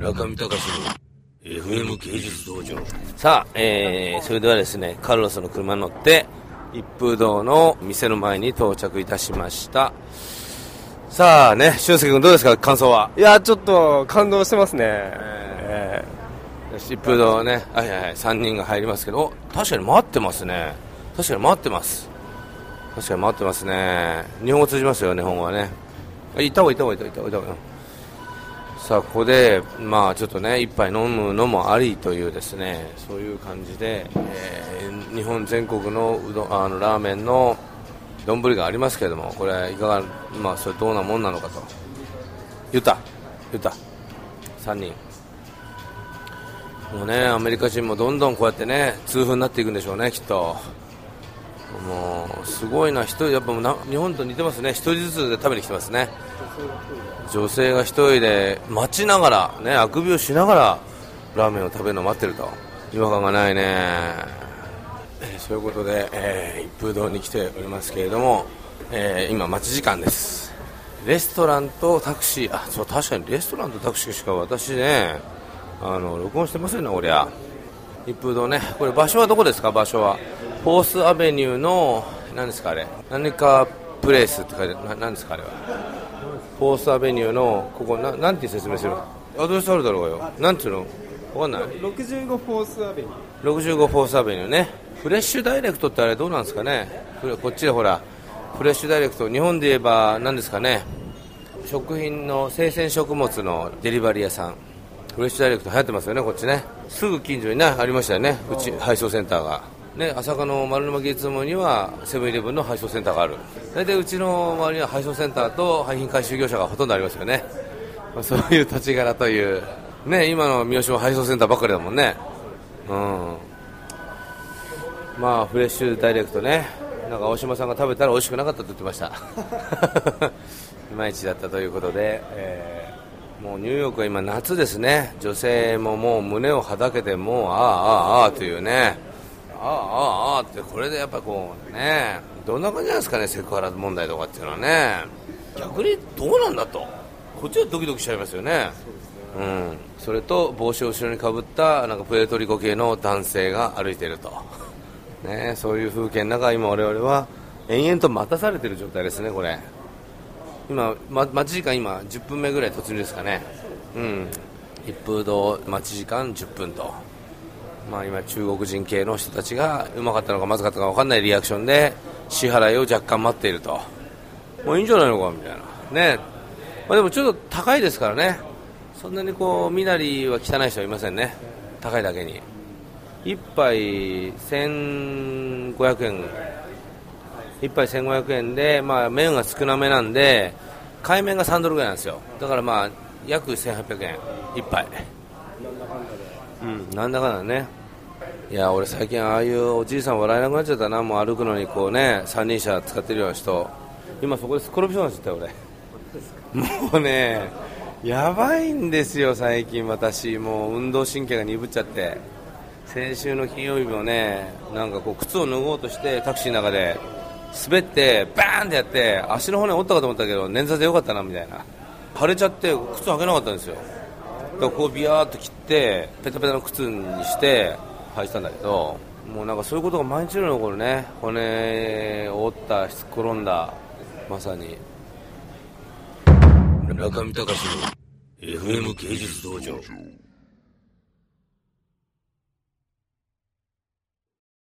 中見隆の FM 芸術道場さあ、えー、それではですねカルロスの車に乗って一風堂の店の前に到着いたしました。さあね俊介君どうですか感想は？いやちょっと感動してますね、えー、一風堂ねはいはいはい3人が入りますけど確かに待ってますね。確かに待ってます。確かに待ってますね。日本語通じますよ日本語はね。行った方がいい行った方がいい行った方がいいさあここで、まあ、ちょっとね一杯飲むのもありというですねそういう感じで、えー、日本全国のうどあのラーメンの丼がありますけれどもこれいかが、まあ、それどうなもんなのかと。言った言った3人。もうねアメリカ人もどんどんこうやってね痛風になっていくんでしょうねきっと。もうすごいな人やっぱ日本と似てますね。1人ずつで食べに来てますね。女性が1人で待ちながら、ね、あくびをしながらラーメンを食べるのを待ってると。違和感がないね、そういうことで、えー、一風堂に来ておりますけれども、えー、今待ち時間です。レストランとタクシー。あそう確かにレストランとタクシーしか私ねあの録音してませんねこりゃ。一風堂ね。これ場所はどこですか？場所は。 Fourth Avenue の何ですかあれ。何か Place って書いて何ですかあれは。 Fourth Avenue のここななんて説明する？アドレスあるだろうよ。なんていうの？わかんない？65 Fourth Avenue。65 Fourth Avenue ね。 FreshDirect ってあれどうなんですかね？こっちでほら FreshDirect 日本で言えば何ですかね？食品の生鮮食物のデリバリー屋さん。フレッシュダイレクト流行ってますよねこっちね。すぐ近所にねありましたよね。うち配送センターがね、朝霞の丸沼芸術門にはセブンイレブンの配送センターがある。大体うちの周りには配送センターと廃品回収業者がほとんどありますよね、まあ、そういう土地柄という、ね、今の三好も配送センターばっかりだもんね。うん。まあフレッシュダイレクトね。なんか大島さんが食べたら美味しくなかったと言ってました。いまいちだったということで、えー、もうニューヨークは今夏ですね。女性ももう胸をはだけてもうああああああというね。ああああってこれでやっぱこうねどんな感じなんですかねセクハラ問題とかっていうのはね。逆にどうなんだと。こっちはドキドキしちゃいますよね。うん、それと帽子を後ろにかぶったなんかプエルトリコ系の男性が歩いていると、ね、そういう風景の中今我々は延々と待たされている状態ですねこれ。今、ま、待ち時間今10分目ぐらい突入ですかね。うん。一風堂待ち時間10分と。まあ、今、中国人系の人たちがうまかったのかまずかったのか分かんないリアクションで支払いを若干待っていると。もういいんじゃないのかみたいな、ね。まあ、でもちょっと高いですからね。そんなにこう身なりは汚い人はいませんね。高いだけに。1杯1500円。1杯1500円で、まあ、麺が少なめなんで海面が3ドルぐらいなんですよ。だからまあ約1800円。1杯。うんなんだかんだね。いや俺最近ああいうおじいさん笑えなくなっちゃったな。もう歩くのにこうね三輪車使ってるような人。今そこです転びそうになっちゃったよ俺。もうねやばいんですよ最近。私もう運動神経が鈍っちゃって。先週の金曜日もねなんかこう靴を脱ごうとしてタクシーの中で滑ってバーンってやって足の骨折ったかと思ったけど捻挫でよかったなみたいな。腫れちゃって靴履けなかったんですよ。だからこうビヤーっと切ってペタペタの靴にして履いてたんだけどもうなんかそういうことが毎日のように起こるね骨を折った転んだまさに。中見隆の FM 芸術道場。